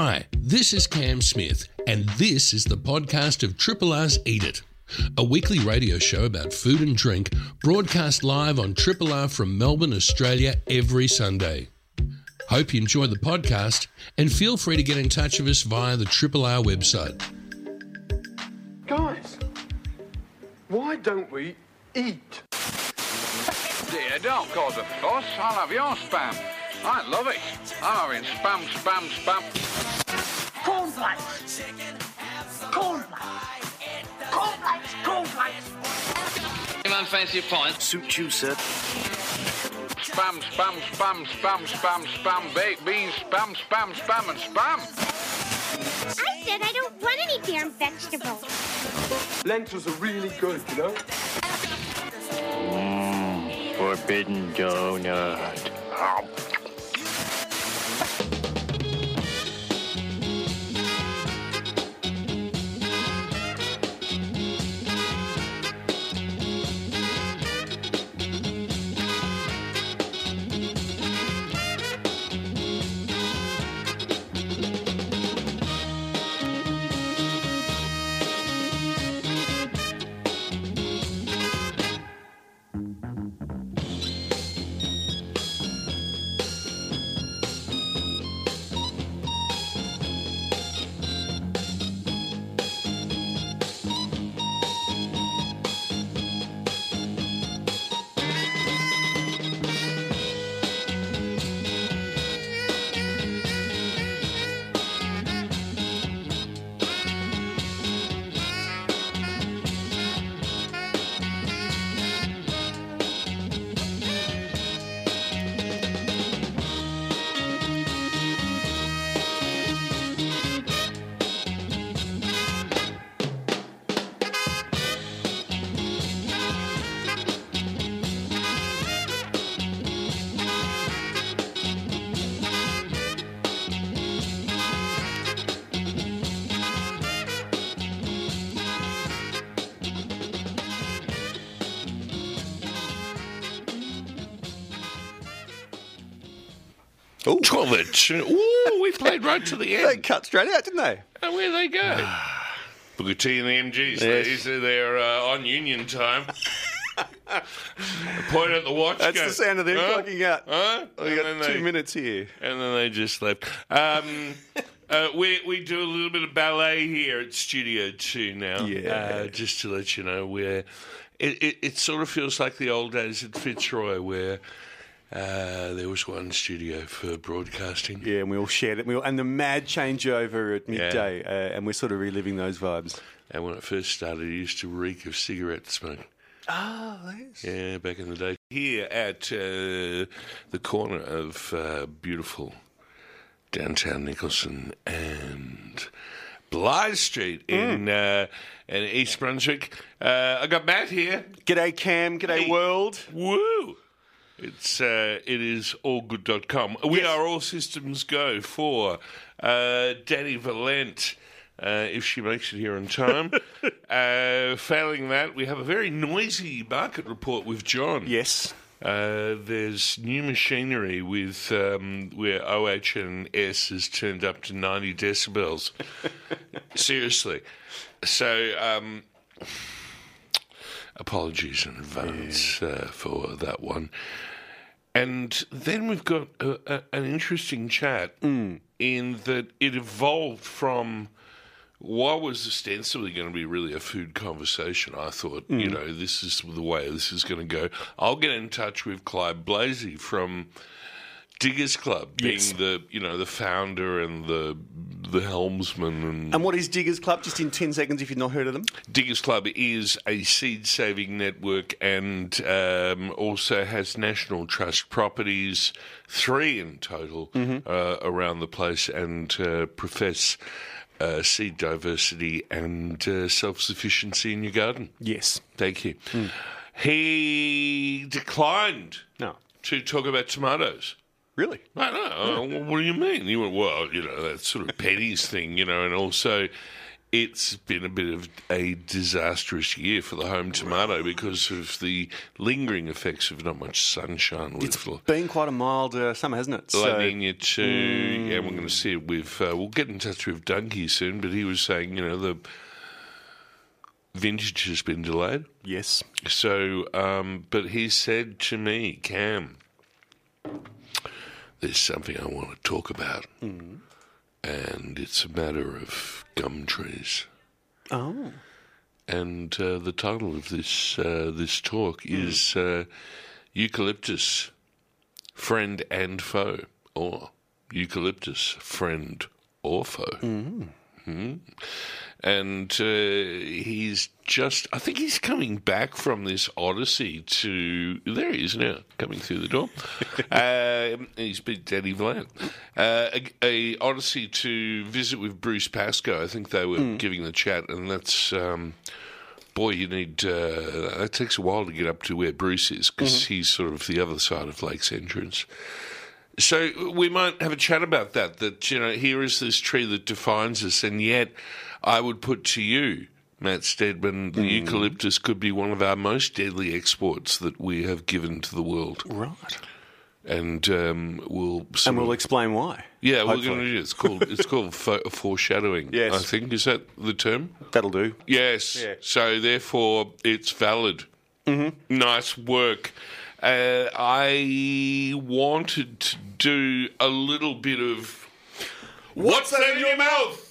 Hi, this is Cam Smith, and this is the podcast of Triple R's Eat It, a weekly radio show about food and drink broadcast live on Triple R from Melbourne, Australia every Sunday. Hope you enjoy the podcast and feel free to get in touch with us via the Triple R website. Guys, why don't we eat? Dear, don't cause a fuss. I'll have your spam. I love it. I'm having spam, spam, spam. Cornflakes. Cornflakes. Cornflakes. Cornflakes. Anyone fancy a pint? Suit you, sir. Spam, spam, spam, spam, spam, spam, baked beans, spam, spam, spam, and spam. I said I don't want any damn vegetables. Lentils are really good, you know? Mmm, Forbidden donut. Oh, 12 it. Ooh, we played right to the end. They cut straight out, didn't they? And where they go? Booker T and the MGs. Yes. These are they're uh, on union time. Point at the watch. That's go, the sound of them huh? clocking out. Huh? We And got two they- minutes here. And then they just left. Um, uh, we we do a little bit of ballet here at Studio Two now. Yeah. Uh, just to let you know, where it, it, it sort of feels like the old days at Fitzroy, where uh, there was one studio for broadcasting. Yeah, and we all shared it. We all, and the mad changeover at midday, uh, and we're sort of reliving those vibes. And when it first started, it used to reek of cigarette smoke. Oh, yes. Yeah, back in the day. Here at uh, the corner of uh, beautiful downtown Nicholson and Blyth Street in uh, in East Brunswick. Uh, I got Matt here. G'day, Cam. G'day, Hey. world. Woo! It's uh, it is allgood.com. We Yes. are all systems go for uh, Dani Valent. Uh, if she makes it here in time. uh, failing that, we have a very noisy market report with John. Yes. Uh, there's new machinery with um, where OHS has turned up to 90 decibels. Seriously. So, um, apologies in advance uh, for that one. And then we've got a, a, an interesting chat hmm. in that it evolved from what was ostensibly going to be really a food conversation. I thought, you hmm. know, this is the way this is going to go. I'll get in touch with Clive Blazey from Diggers Club, being Yes. the you know the founder and the the helmsman and And what is Diggers Club? Just in 10 seconds if you've not heard of them. Diggers Club is a seed saving network and um, also has National Trust properties, three in total, uh, around the place, and uh, profess uh, seed diversity and uh, self sufficiency in your garden. Yes. Thank you. He declined No. to talk about tomatoes. Really? I don't know. What do you mean? You went, well, you know, that sort of pennies thing, you know, and also it's been a bit of a disastrous year for the home tomato because of the lingering effects of not much sunshine with Been quite a mild uh, summer, hasn't it? La Nina too. and we're going to see it with. Uh, we'll get in touch with Dunky soon, but he was saying, you know, the vintage has been delayed. Yes. So, um, but he said to me, Cam, there's something I want to talk about, and it's a matter of gum trees. Oh. And uh, the title of this uh, this talk is uh, Eucalyptus, Friend and Foe, or Eucalyptus, Friend or Foe. Mhm. And uh, he's just, I think he's coming back from this odyssey to, there he is now, coming through the door. um, he's Big Daddy Vlad. Uh, a, a odyssey to visit with Bruce Pascoe. I think they were giving the chat, and that's. Um, boy, you need. Uh, it takes a while to get up to where Bruce is because he's sort of the other side of Lakes Entrance. So we might have a chat about that. That you know, here is this tree that defines us, and yet I would put to you, Matt Stedman, the eucalyptus could be one of our most deadly exports that we have given to the world, Right. and um, we'll. And we'll of- explain why. yeah, we're going to do. It's called. It's called fo- foreshadowing. Yes. I think is that the term. That'll do. Yes. Yeah. So therefore, it's valid. Mm-hmm. Nice work. Uh, I wanted to do a little bit of. What's that in your mouth?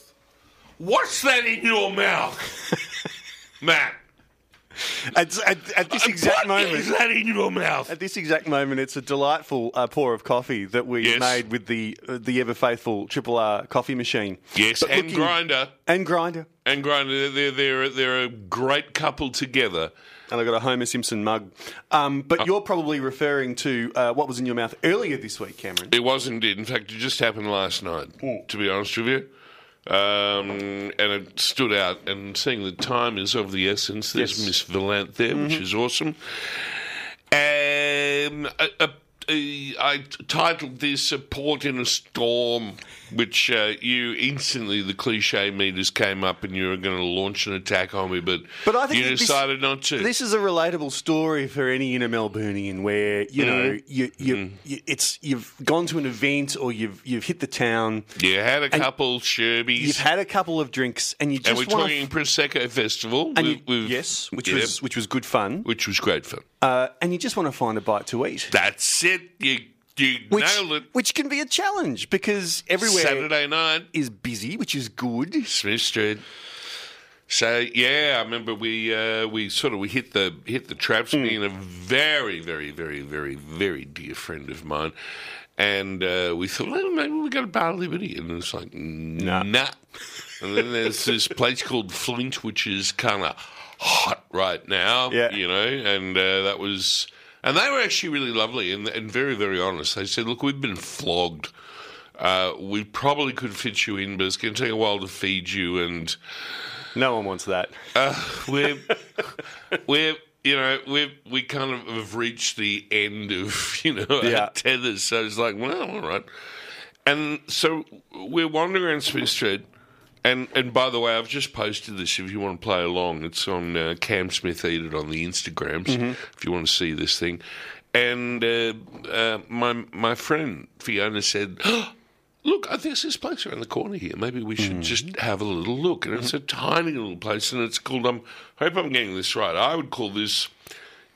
What's that in your mouth, Matt? At, at, at this exact What moment. is that in your mouth? At this exact moment, it's a delightful uh, pour of coffee that we Yes. made with the uh, the ever faithful Triple R coffee machine. Yes, But and looking- grinder. and grinder. And grinder. They're they're they're a great couple together. And I got a Homer Simpson mug. Um, but you're probably referring to uh, what was in your mouth earlier this week, Cameron. It was indeed. In fact, it just happened last night, to be honest with you. Um, and it stood out. And seeing the time is of the essence, there's Yes. Miss Valent there, which is awesome. Um, a, a, I t- titled this "A Port in a Storm," which uh, you instantly the cliche meters came up, and you were going to launch an attack on me, but, But I think you that this- decided not to. This is a relatable story for any inner Melburnian where you Mm. know you, you, you it's you've gone to an event or you've you've hit the town, you had a couple sherbies. you've had a couple of drinks, and you just and we're talking Prosecco Festival. and you, with- yes, which yeah, was which was good fun, which was great fun. Uh, and you just want to find a bite to eat, That's it. You you which nailed it. which can be a challenge because everywhere Saturday night, is busy, which is good. Smith Street. So yeah, I remember we uh, we sort of we hit the hit the traps. Me and a very very very very very dear friend of mine, and uh, we thought well, maybe we got a Bar Liberty, and it's like nah. nah. And then there's this place called Flint, which is kind of hot right now. Yeah. you know, and uh, that was. And they were actually really lovely and, and very, very honest. They said, "Look, we've been flogged. Uh, we probably could fit you in, but it's going to take a while to feed you, and No one wants that. uh, we're we're you know we we kind of have reached the end of you know Yeah. our tethers. So it's like, well, all right. And so we're wandering around Smith Street. And and by the way, I've just posted this. If you want to play along, it's on uh, Cam Smith Eat It on the Instagrams. Mm-hmm. If you want to see this thing, and uh, uh, my my friend Fiona said, "Look, I think there's this place around the corner here. Maybe we should just have a little look." And it's a tiny little place, and it's called. Um, I hope I'm getting this right. I would call this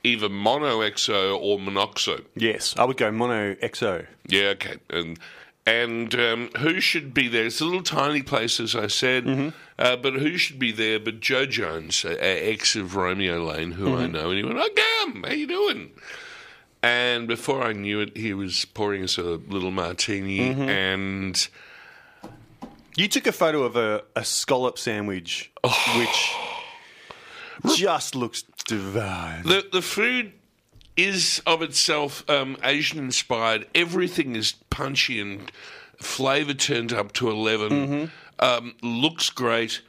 either mono exo or monoxo. Yes, I would go mono XO. Yeah, okay. And and um, who should be there? It's a little tiny place, as I said, uh, but who should be there? But Joe Jones, uh, ex of Romeo Lane, who I know, and he went, "Oh, Gam, how you doing?" And before I knew it, he was pouring us a little martini, and You took a photo of a, a scallop sandwich, which just looks divine. the the food is of itself um, Asian inspired. Everything is punchy and flavour turned up to 11 Um, looks great.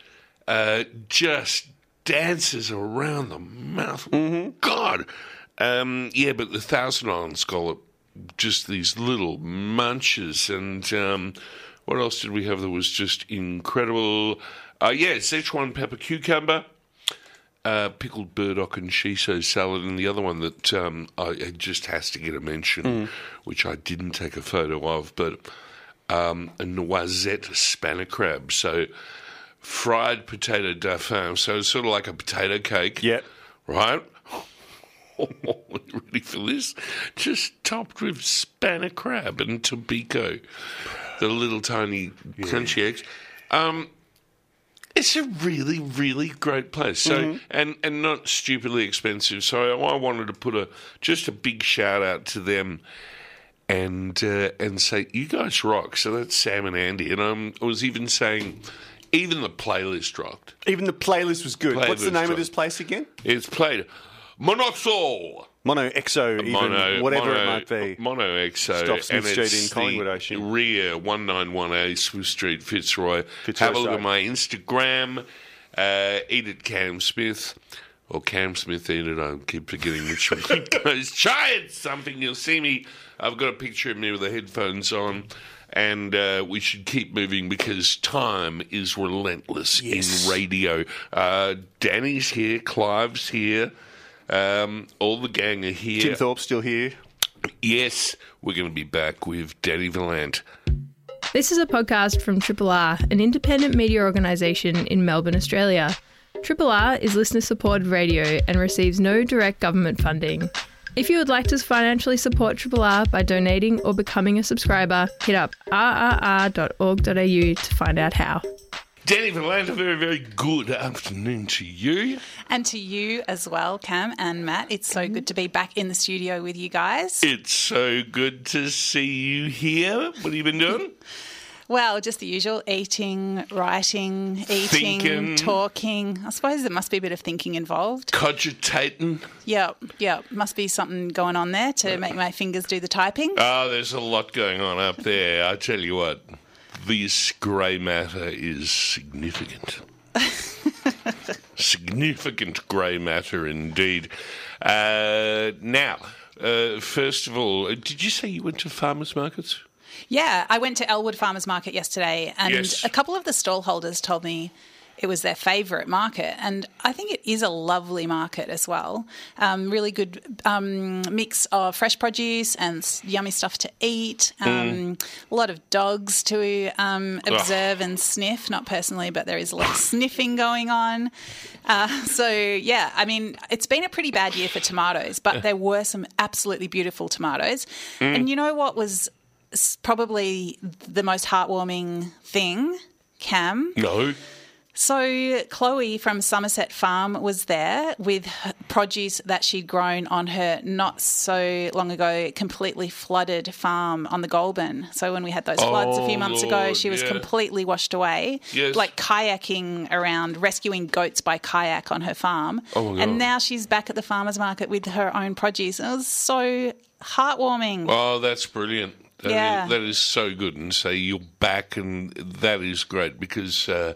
Uh, just dances around the mouth. God, um, yeah. But the Thousand Island scallop, just these little munches, and um, what else did we have that was just incredible? Uh, yeah, Szechuan pepper cucumber uh, pickled burdock and shiso salad, and the other one that um, I, it just has to get a mention, which I didn't take a photo of, but um, a noisette spanner crab. So fried potato dauphin. So it's sort of like a potato cake. Yep. Right? ready for this? Just topped with spanner crab and tobiko, The little tiny crunchy eggs. Um, it's a really, really great place. So and and not stupidly expensive. So I, wanted to put a just a big shout out to them and uh, and say you guys rock. So that's Sam and Andy, and um, I was even saying even the playlist rocked. Even the playlist was good. What's the Playlist name of this place again? It's played Monoxol. Mono Exo, even Mono, whatever mono, it might be. Mono Exo. Stop Smith Street in Collingwood, I assume. Rear 191A Smith Street, Fitzroy. Fitzroy Have a look at my Instagram. Uh, eat it, Cam Smith. Or Cam Smith, eat it. I keep forgetting which one it goes. Try it, something. You'll see me. I've got a picture of me with the headphones on. And uh, we should keep moving because time is relentless Yes. in radio. Uh, Dani's here, Clive's here, um, all the gang are here. Tim Thorpe's still here. Yes, we're going to be back with Dani Valent. This is a podcast from Triple R, an independent media organisation in Melbourne, Australia. Triple R is listener supported radio and receives no direct government funding. If you would like to financially support Triple R by donating or becoming a subscriber, hit up rrr.org.au to find out how. Dani Valent, very, very good afternoon to you. And to you as well, Cam and Matt. It's so good to be back in the studio with you guys. It's so good to see you here. What have you been doing? Well, just the usual eating, writing, eating, Thinking. talking. I suppose there must be a bit of thinking involved. Cogitating. Yep, yep. Must be something going on there to make my fingers do the typing. Oh, there's a lot going on up there. I tell you what, this grey matter is significant. significant grey matter indeed. Uh, now, uh, first of all, did you say you went to farmers markets? Yeah, I went to Elwood Farmers Market yesterday, and Yes. a couple of the stallholders told me it was their favourite market, and I think it is a lovely market as well. Um, really good um, mix of fresh produce and yummy stuff to eat. Um, A lot of dogs to um, observe and sniff. Not personally, but there is a lot of sniffing going on. Uh, so yeah, I mean, it's been a pretty bad year for tomatoes, but there were some absolutely beautiful tomatoes. And you know what was probably the most heartwarming thing, Cam? No. So Chloe from Somerset Farm was there with produce that she'd grown on her not so long ago completely flooded farm on the Goulburn. So when we had those floods a few Oh, months ago, Lord, she was yeah. completely washed away. Yes. Like kayaking around, rescuing goats by kayak on her farm. Oh, and now she's back at the farmer's market with her own produce. And it was so heartwarming. Oh, that's brilliant. That is- Yeah. that is so good. And say you're back, and that is great because uh,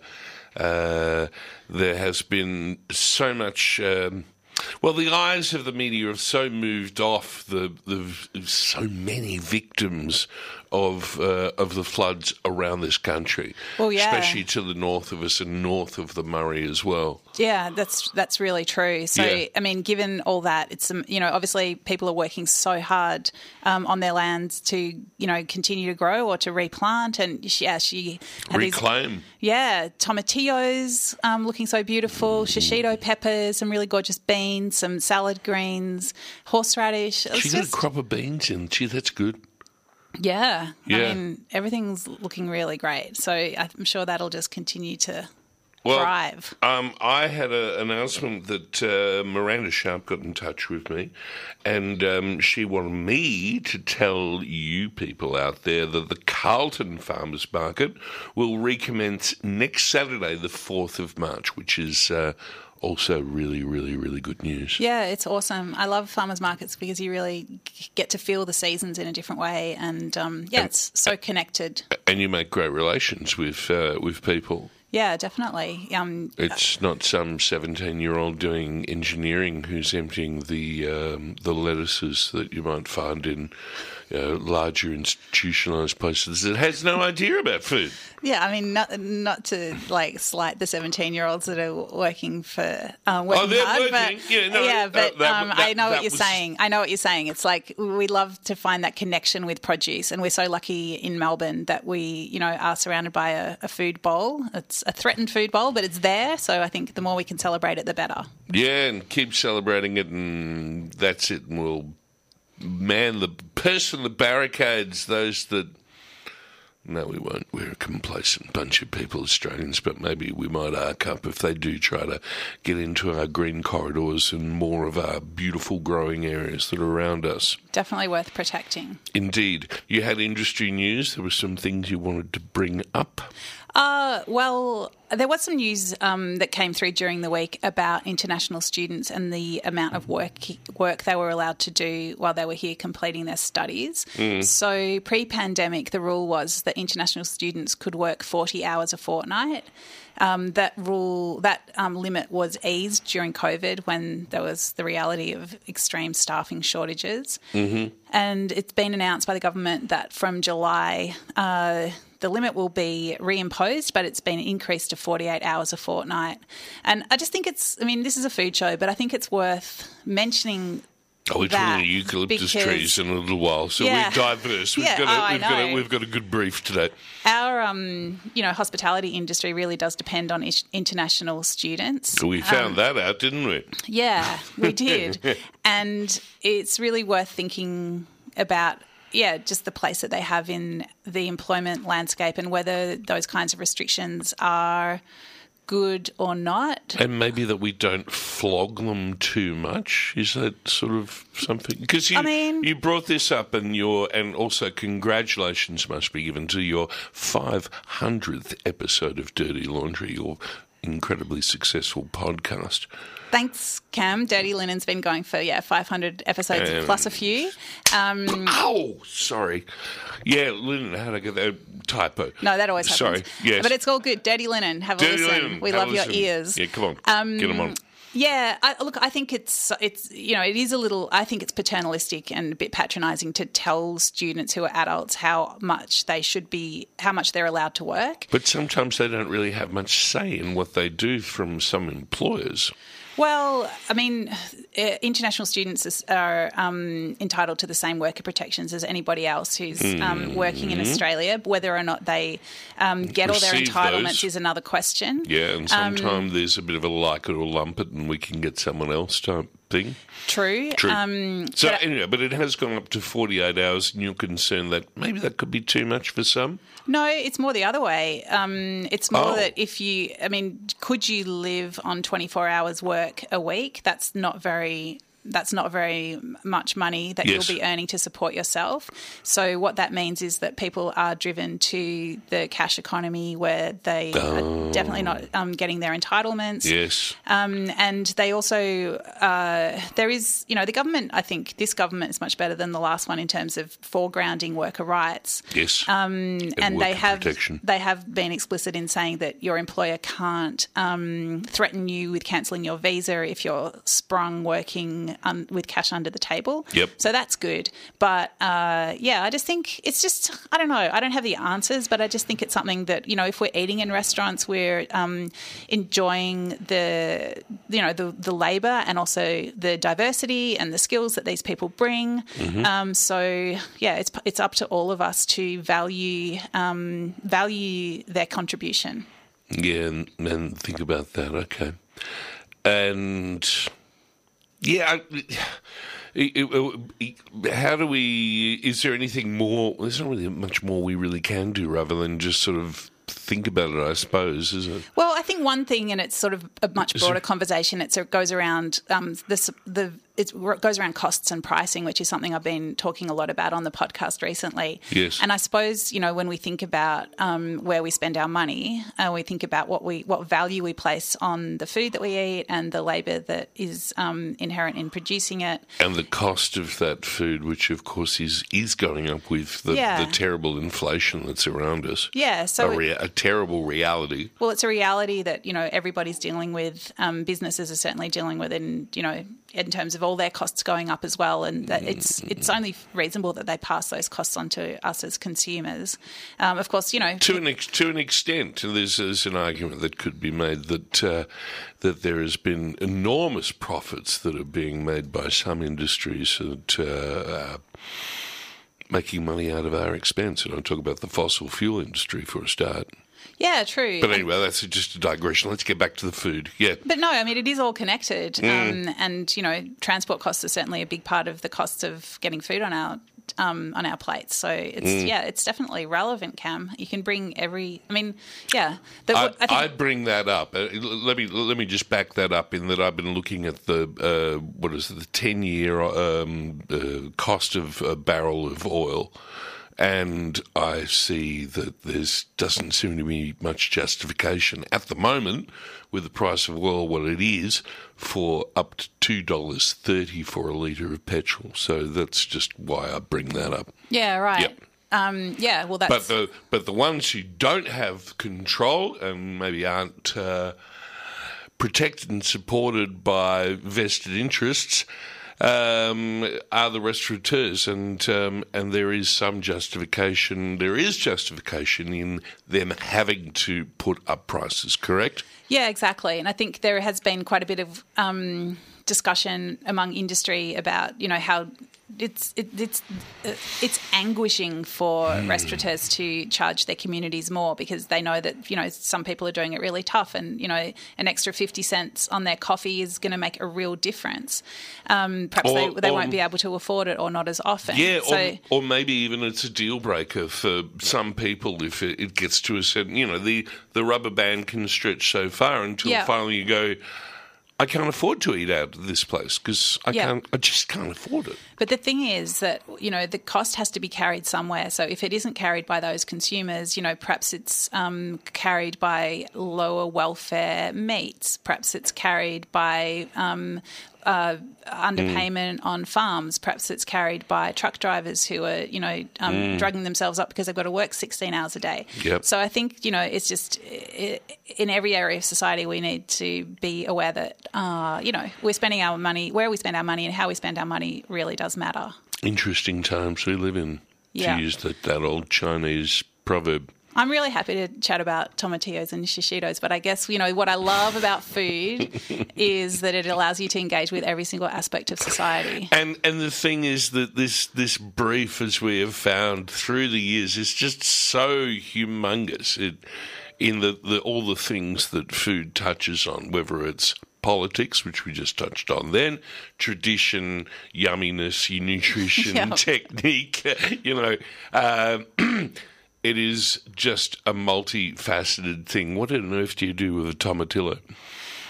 there has been so much. Um, well, the eyes of the media have so moved off the, the so many victims of uh, of the floods around this country, Well, yeah. especially to the north of us and north of the Murray as well. Yeah, that's that's really true. So, Yeah. I mean, given all that, it's um, you know obviously people are working so hard um, on their lands to you know continue to grow or to replant, and she, yeah, she had these Reclaim. yeah tomatillos um, looking so beautiful, shishito peppers, some really gorgeous beans, some salad greens, horseradish. She got a crop of beans in. Gee, that's good. Yeah, Yeah. I mean everything's looking really great. So I'm sure that'll just continue to Well, thrive. Um, I had an announcement that uh, Miranda Sharp got in touch with me, and um, she wanted me to tell you people out there that the Carlton Farmers Market will recommence next Saturday, the 4th of March, which is uh, also really, really, really good news. Yeah, it's awesome. I love farmers markets because you really get to feel the seasons in a different way, and um, yeah, it's so connected. And you make great relations with uh, with people. Yeah, definitely. Um, It's not some seventeen-year-old doing engineering who's emptying the um, the lettuces that you might find in you know, larger institutionalized places that has no idea about food. Yeah, I mean, not not to like slight the seventeen-year-olds that are working for um, working Oh, they're hard, working. but Yeah, no, uh, but that- um, that- I know what you're was- saying. I know what you're saying. It's like we love to find that connection with produce, and we're so lucky in Melbourne that we, you know, are surrounded by a, a food bowl. It's a threatened food bowl, but it's there. So I think the more we can celebrate it, the better. Yeah, and keep celebrating it, and that's it. And we'll man the person the barricades those that. No, we won't. We're a complacent bunch of people, Australians, but maybe we might arc up if they do try to get into our green corridors and more of our beautiful growing areas that are around us. Definitely worth protecting. Indeed. You had industry news. There were some things you wanted to bring up. Uh, well, there was some news um, that came through during the week about international students and the amount of work work they were allowed to do while they were here completing their studies. So, pre-pandemic, the rule was that international students could work forty hours a fortnight. Um, that rule, that um, limit was eased during COVID when there was the reality of extreme staffing shortages. Mm-hmm. And it's been announced by the government that from July, uh, the limit will be reimposed, but it's been increased to 48 hours a fortnight. And I just think it's, I mean, this is a food show, but I think it's worth mentioning. Oh, we're that talking eucalyptus because trees in a little while, so Yeah. we're diverse. We've, Yeah, got, oh, we've, got a, we've got a good brief today. Our, um, you know, hospitality industry really does depend on international students. We found Um, that out, didn't we? Yeah, we did. and it's really worth thinking about, yeah, just the place that they have in the employment landscape and whether those kinds of restrictions are good or not. And maybe that we don't flog them too much. Is that sort of something? Because you I mean- you brought this up, and your and also congratulations must be given to your five hundredth episode of Dirty Laundry, your incredibly successful podcast. Thanks, Cam. Dirty Linen's been going for, yeah, 500 episodes Um, plus a few. Um, Oh, sorry. Yeah, Lynn, how did I get that typo? no, that always happens. Sorry. Yes. But it's all good. Dirty Linen, have a Dirty listen. Linen, we love your listen. ears. Yeah, come on, Um, get them on. Yeah, I, look, I think it's it's you know it is a little. I think it's paternalistic and a bit patronising to tell students who are adults how much they should be, how much they're allowed to work. But sometimes they don't really have much say in what they do from some employers. Well, I mean, uh, international students are um, entitled to the same worker protections as anybody else who's um, working in Australia. Whether or not they um, get all their. Entitlements those. is another question. Yeah, and Um, sometimes there's a bit of a like it or lump it, and we can get someone else type thing. True. True. Um, so but- anyway, but it has gone up to 48 hours, and you're concerned that maybe that could be too much for some. No, it's more the other way. Um, it's more Oh. that if you, I mean, could you live on 24 hours work a week? That's not very. That's not very much money that Yes. you'll be earning to support yourself. So what that means is that people are driven to the cash economy where they are definitely not um, getting their entitlements. Yes. Um, and they also, uh, there is, you know, the government, I think this government is much better than the last one in terms of foregrounding worker rights Yes. um, and they have protection. they have been explicit in saying that your employer can't um, threaten you with cancelling your visa if you're sprung working um, with cash under the table. Yep. So that's good. But uh, yeah, I just think it's just I don't know. I don't have the answers, but I just think it's something that you know if we're eating in restaurants, we're um, enjoying the you know the the labour and also the diversity and the skills that these people bring. Mm-hmm. Um, so yeah, it's it's up to all of us to value um, value their contribution. Yeah, and, and think about that. Okay, and yeah, I, how do we? Is there anything more? There's not really much more we really can do, rather than just sort of think about it. I suppose, is it? Well, I think one thing, and it's sort of a much broader conversation. It's, it goes around um, this the it goes around costs and pricing, which is something I've been talking a lot about on the podcast recently. Yes. And I suppose you know when we think about um, where we spend our money, and we think about what we what value we place on the food that we eat and the labour that is um, inherent in producing it. And the cost of that food, which of course is is going up with the, Yeah. the terrible inflation that's around us. Yeah. So a, rea- a terrible reality. Well, it's a reality that you know everybody's dealing with. Um, businesses are certainly dealing with, in you know, in terms of all their costs going up as well, and that it's it's only reasonable that they pass those costs on to us as consumers. Um, of course, you know, to an ex- to an extent, there's, there's an argument that could be made that uh, that there has been enormous profits that are being made by some industries that. Uh, uh, Making money out of our expense, and I talk about the fossil fuel industry for a start. Yeah, true. But anyway, that's just a digression. Let's get back to the food. Yeah, But no, I mean it is all connected, Mm. um, and you know, transport costs are certainly a big part of the cost of getting food on our um, on our plates. So it's Mm. yeah, it's definitely relevant. Cam, you can bring every. I mean, yeah, the, I, I I bring that up. Uh, let me let me just back that up in that I've been looking at the uh, what is it, the ten year um, uh, cost of a barrel of oil, and I see that there's doesn't seem to be much justification at the moment with the price of oil what it is for up to two dollars thirty for a litre of petrol. So that's just why I bring that up. yeah, right. Yep. Um, yeah, well, that's But the but the ones who don't have control and maybe aren't uh, protected and supported by vested interests um, are the restaurateurs, and um, and there is some justification. There is justification in them having to put up prices. Correct. Yeah, exactly. And I think there has been quite a bit of um, discussion among industry about you know how it's it, it's uh, it's anguishing for restaurateurs to charge their communities more because they know that you know some people are doing it really tough and you know an extra 50 cents on their coffee is going to make a real difference. Um, perhaps Or- they, they or- won't be able to afford it or not as often. Yeah, so or, or maybe even it's a deal breaker for some people if it, it gets to a certain, you know, the, the rubber band can stretch so far until Yeah. finally you go, I can't afford to eat out of this place because I Yeah. can't, I just can't afford it. But the thing is that, you know, the cost has to be carried somewhere. So if it isn't carried by those consumers, you know, perhaps it's um, carried by lower welfare meats, perhaps it's carried by um, uh, underpayment on farms, perhaps it's carried by truck drivers who are, you know, um, drugging themselves up because they've got to work 16 hours a day. Yep. So I think, you know, it's just i in every area of society, we need to be aware that, uh, you know, we're spending our money, where we spend our money and how we spend our money really does matter. Interesting times we live in, Yeah. to use that, that old Chinese proverb. I'm really happy to chat about tomatillos and shishitos, but I guess you know what I love about food is that it allows you to engage with every single aspect of society. And and the thing is that this this brief, as we have found through the years, is just so humongous. It in the, the all the things that food touches on, whether it's politics, which we just touched on, then tradition, yumminess, nutrition, technique. You know. Um, It is just a multifaceted thing. What on earth do you do with a tomatillo?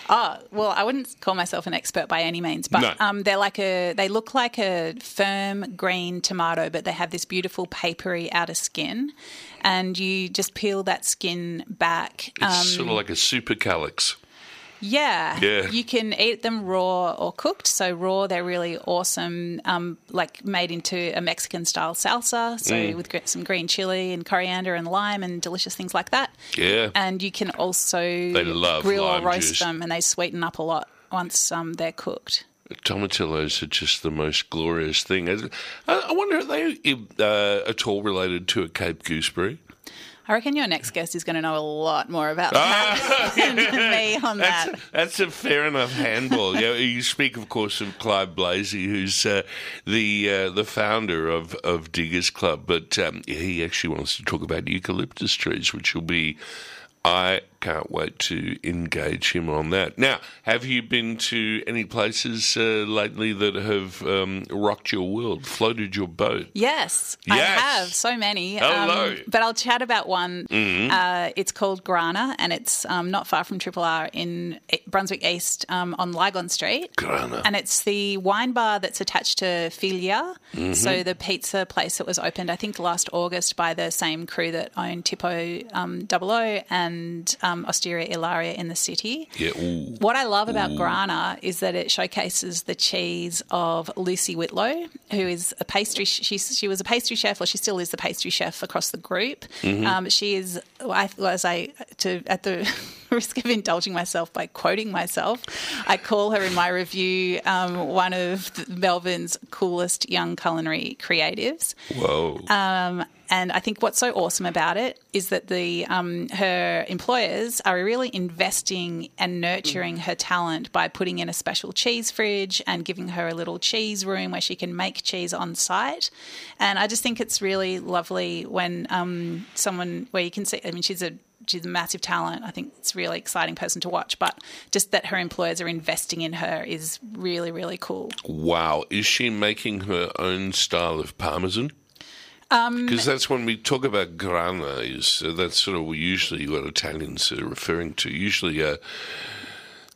Oh, well, I wouldn't call myself an expert by any means, but No. um, they're like a they look like a firm green tomato, but they have this beautiful papery outer skin, and you just peel that skin back. It's um, sort of like a super calyx. Yeah. Yeah. You can eat them raw or cooked. So raw, they're really awesome, um, like made into a Mexican style salsa. So Mm. with some green chili and coriander and lime and delicious things like that. Yeah. And you can also love grill or roast juice. them, and they sweeten up a lot once um, they're cooked. Tomatillos are just the most glorious thing. I, I wonder, are they uh, at all related to a Cape gooseberry? I reckon your next guest is going to know a lot more about that than me on that. That's, that's a fair enough handball. yeah, you speak, of course, of Clive Blazey, who's uh, the uh, the founder of, of Diggers Club, but um, he actually wants to talk about eucalyptus trees, which will be. I can't wait to engage him on that. Now, have you been to any places uh, lately that have um, rocked your world, floated your boat? Yes, I have so many. Hello. Um, but I'll chat about one. Mhm. Uh, it's called Grana, and it's um, not far from Triple R in Brunswick East um, on Lygon Street. Grana. And it's the wine bar that's attached to Filia. Mhm. So the pizza place that was opened, I think, last August by the same crew that owned Tipo um, Double O and um, Osteria Ilaria in the city. Yeah. Ooh. What I love about Ooh. Grana is that it showcases the cheese of Lucy Whitlow, who is a pastry. She's, she was a pastry chef, or she still is the pastry chef across the group. Mhm. Um, she is, I, as I to at the risk of indulging myself by quoting myself, I call her in my review um, one of the- Melbourne's coolest young culinary creatives. Whoa. Um, and I think what's so awesome about it is that the um, her employers are really investing and nurturing her talent by putting in a special cheese fridge and giving her a little cheese room where she can make cheese on site. And I just think it's really lovely when um, someone where you can see. I mean, she's a she's a massive talent. I think it's a really exciting person to watch. But just that her employers are investing in her is really really cool. Wow. Is she making her own style of parmesan? Um, Because that's when we talk about grana, is uh, that's sort of usually what Italians are referring to. Usually, uh,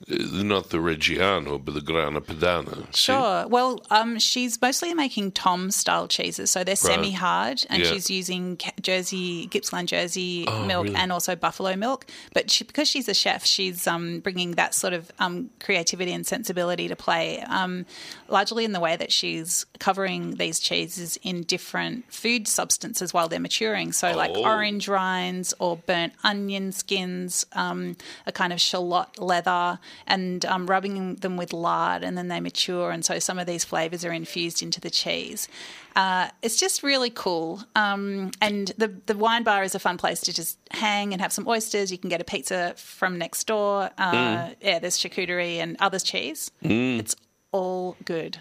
not the Reggiano, but the Grana Padano. See? Sure. Well, um, she's mostly making tomme style cheeses, so they're semi hard, and Yeah. she's using Jersey Gippsland Jersey Oh, milk really? and also buffalo milk. But she, because she's a chef, she's um, bringing that sort of um, creativity and sensibility to play, um, largely in the way that she's covering these cheeses in different food substances while they're maturing. So, like Oh. orange rinds or burnt onion skins, um, a kind of shallot leather, and um, rubbing them with lard, and then they mature. And so some of these flavors are infused into the cheese. Uh, it's just really cool. Um, and the the wine bar is a fun place to just hang and have some oysters. You can get a pizza from next door. Uh, Yeah, there's charcuterie and others cheese. It's all good.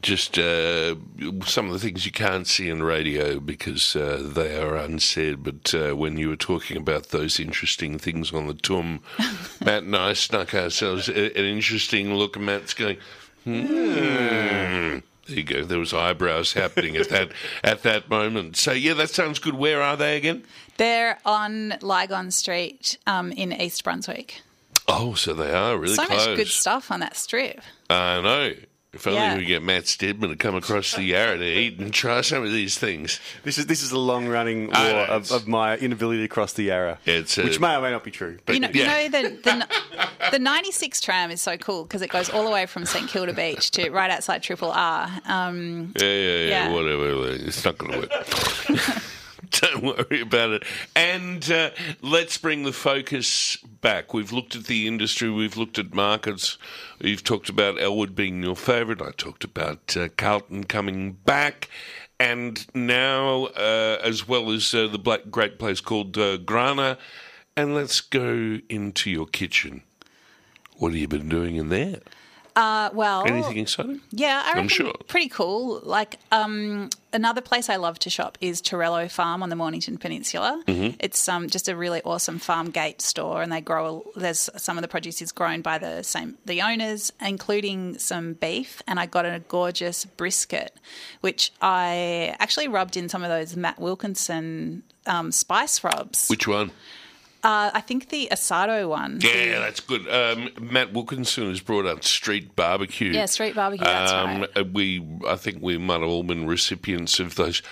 Just uh, some of the things you can't see in radio because uh, they are unsaid. But uh, when you were talking about those interesting things on the tum, Matt and I snuck ourselves an interesting look. And Matt's going, hmm. There you go. There was eyebrows happening at that at that moment. So yeah, that sounds good. Where are they again? They're on Lygon Street um, in East Brunswick. Oh, so they are really so close. much good stuff on that strip. I know. If only Yeah. we get Matt Stedman to come across the Yarra to eat and try some of these things. This is this is a long running I know, war of, of my inability to cross the Yarra, It's, uh, which may or may not be true. But You know, yeah. you know the, the the 96 tram is so cool because it goes all the way from St Kilda Beach to right outside Triple R. Um, Yeah, yeah, yeah, Yeah. whatever. It's not going to work. Don't worry about it. And uh, let's bring the focus back. We've looked at the industry, we've looked at markets. You've talked about Elwood being your favourite. I talked about uh, Carlton coming back. And now, uh, as well as uh, the black, great place called uh, Grana. And let's go into your kitchen. What have you been doing in there? Uh, well, Anything exciting? yeah, I I'm sure. pretty cool. Like um, another place I love to shop is Torello Farm on the Mornington Peninsula. Mm-hmm. It's um, just a really awesome farm gate store, and they grow. There's some of the produce is grown by the same the owners, including some beef. And I got a gorgeous brisket, which I actually rubbed in some of those Matt Wilkinson um, spice rubs. Which one? Uh, I think the asado one. Yeah, that's good. Um, Matt Wilkinson has brought out street barbecue. Yeah, street barbecue, that's um, right. uh, We, I think we might have all been recipients of those.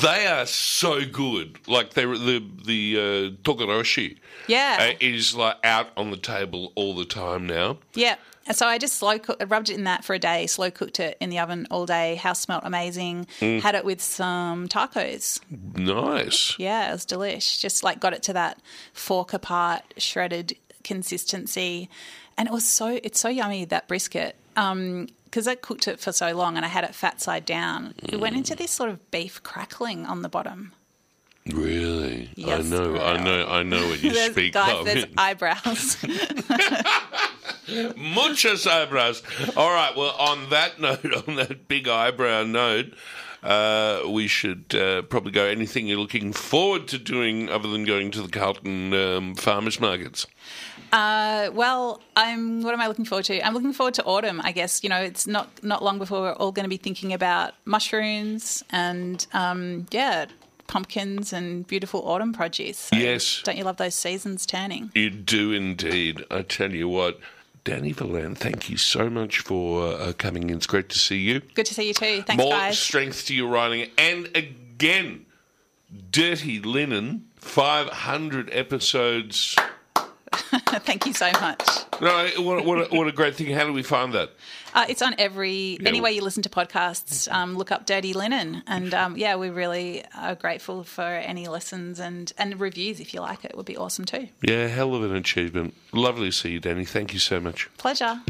They are so good. Like they, the the uh, togarashi. Yeah. uh, is like out on the table all the time now. Yeah. So I just slow cooked, rubbed it in that for a day, slow cooked it in the oven all day. House smelt amazing. Mm. Had it with some tacos. Nice. Yeah, it was delish. Just like got it to that fork apart, shredded consistency. And it was so, it's so yummy, that brisket. Um, because I cooked it for so long and I had it fat side down, it went into this sort of beef crackling on the bottom. Really, I Yes, know, I know, I know what you speak guys, of. there's eyebrows. Muchas eyebrows. All right. Well, on that note, on that big eyebrow note, uh, we should uh, probably go. Anything you're looking forward to doing other than going to the Carlton um, farmers markets? Uh, well, I'm. What am I looking forward to? I'm looking forward to autumn. I guess you know it's not not long before we're all going to be thinking about mushrooms and um, yeah, pumpkins and beautiful autumn produce. So Yes. don't you love those seasons turning? You do indeed. I tell you what. Dani Valent, thank you so much for uh, coming in. It's great to see you. Good to see you too. Thanks, More guys. strength to your writing. And again, Dirty Linen, 500 episodes. Thank you so much. No, what, what, a, what a great thing. How do we find that? Uh, it's on every Yeah. any way you listen to podcasts. Um, look up Dirty Linen, and um, yeah, we really are grateful for any listens and and reviews if you like it. Would be awesome too. Yeah, hell of an achievement. Lovely to see you, Dani. Thank you so much. Pleasure.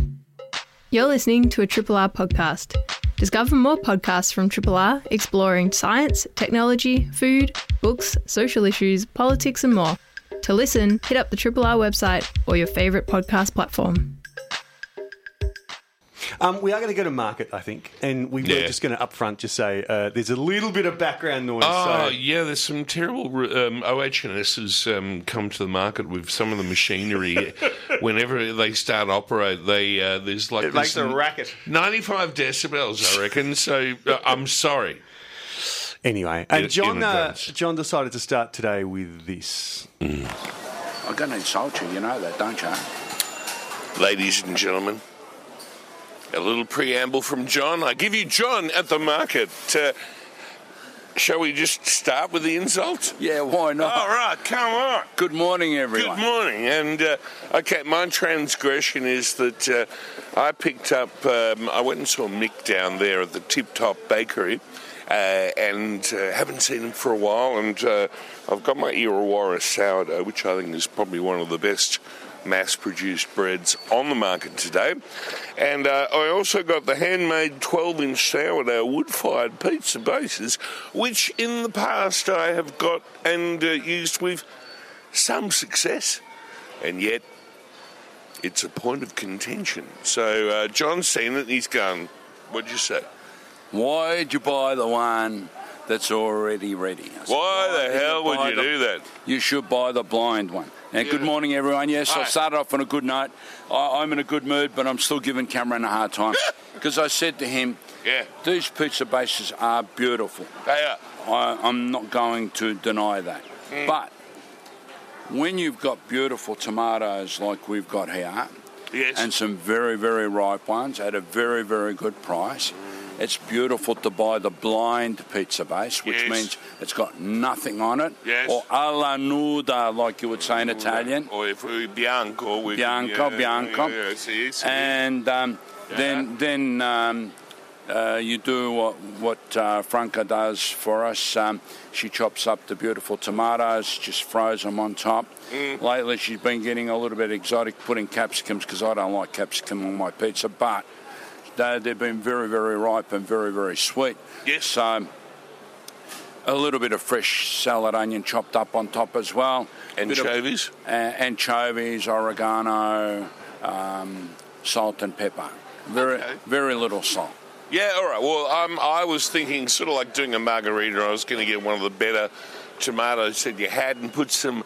You're listening to a Triple R podcast. Discover more podcasts from Triple R exploring science, technology, food, books, social issues, politics, and more. To listen, hit up the Triple R website or your favourite podcast platform. Um, we are going to go to market, I think, and we Yeah. were just going to upfront just say uh, there's a little bit of background noise. Oh, so yeah, there's some terrible um, OHS has um, come to the market with some of the machinery. Whenever they start operate, they uh, there's like It makes a racket. 95 decibels, I reckon. So uh, I'm sorry. anyway, In- and John in uh. John decided to start today with this. I'm going to insult you, you know that, don't you? Ladies and gentlemen, a little preamble from John. I give you John at the market. Uh, shall we just start with the insult? Yeah, why not? All right, come on. Good morning, everyone. Good morning. And uh, okay, my transgression is that uh, I picked up. Um, I went and saw Mick down there at the Tip Top Bakery, uh, and uh, haven't seen him for a while. And uh, I've got my Irrewarra sourdough, which I think is probably one of the best mass-produced breads on the market today. And uh, I also got the handmade 12-inch sourdough wood-fired pizza bases, which in the past I have got and uh, used with some success, and yet it's a point of contention. So uh, John's seen it, and he's gone. What'd you say? Why'd you buy the one that's already ready? Said, Why the hell would you the- do that? You should buy the blind one. Now, good morning, everyone. Yes, Hi. I started off on a good note. I, I'm in a good mood, but I'm still giving Cameron a hard time because I said to him, Yeah, "These pizza bases are beautiful. they are. I, I'm not going to deny that. Hmm. But when you've got beautiful tomatoes like we've got here, Yes. and some very, very ripe ones at a very, very good price. It's beautiful to buy the blind pizza base, which Yes. means it's got nothing on it, Yes. or alla nuda, like you would say in Italian. Or if we bianco, we Bianco, yeah, bianco. Yeah, yeah, see, see. And um, then, then um, uh, you do what, what uh, Franca does for us. Um, she chops up the beautiful tomatoes, just froze them on top. Mm. Lately, she's been getting a little bit exotic, putting capsicums because I don't like capsicum on my pizza, but they, they've been very, very ripe and very, very sweet. Yes. So a little bit of fresh salad onion chopped up on top as well. Bit of- Anchovies? uh, anchovies, oregano, um, salt and pepper. Very, Okay. very little salt. Yeah, all right. Well, um, I was thinking sort of like doing a margarita. I was going to get one of the better tomatoes that you had and put some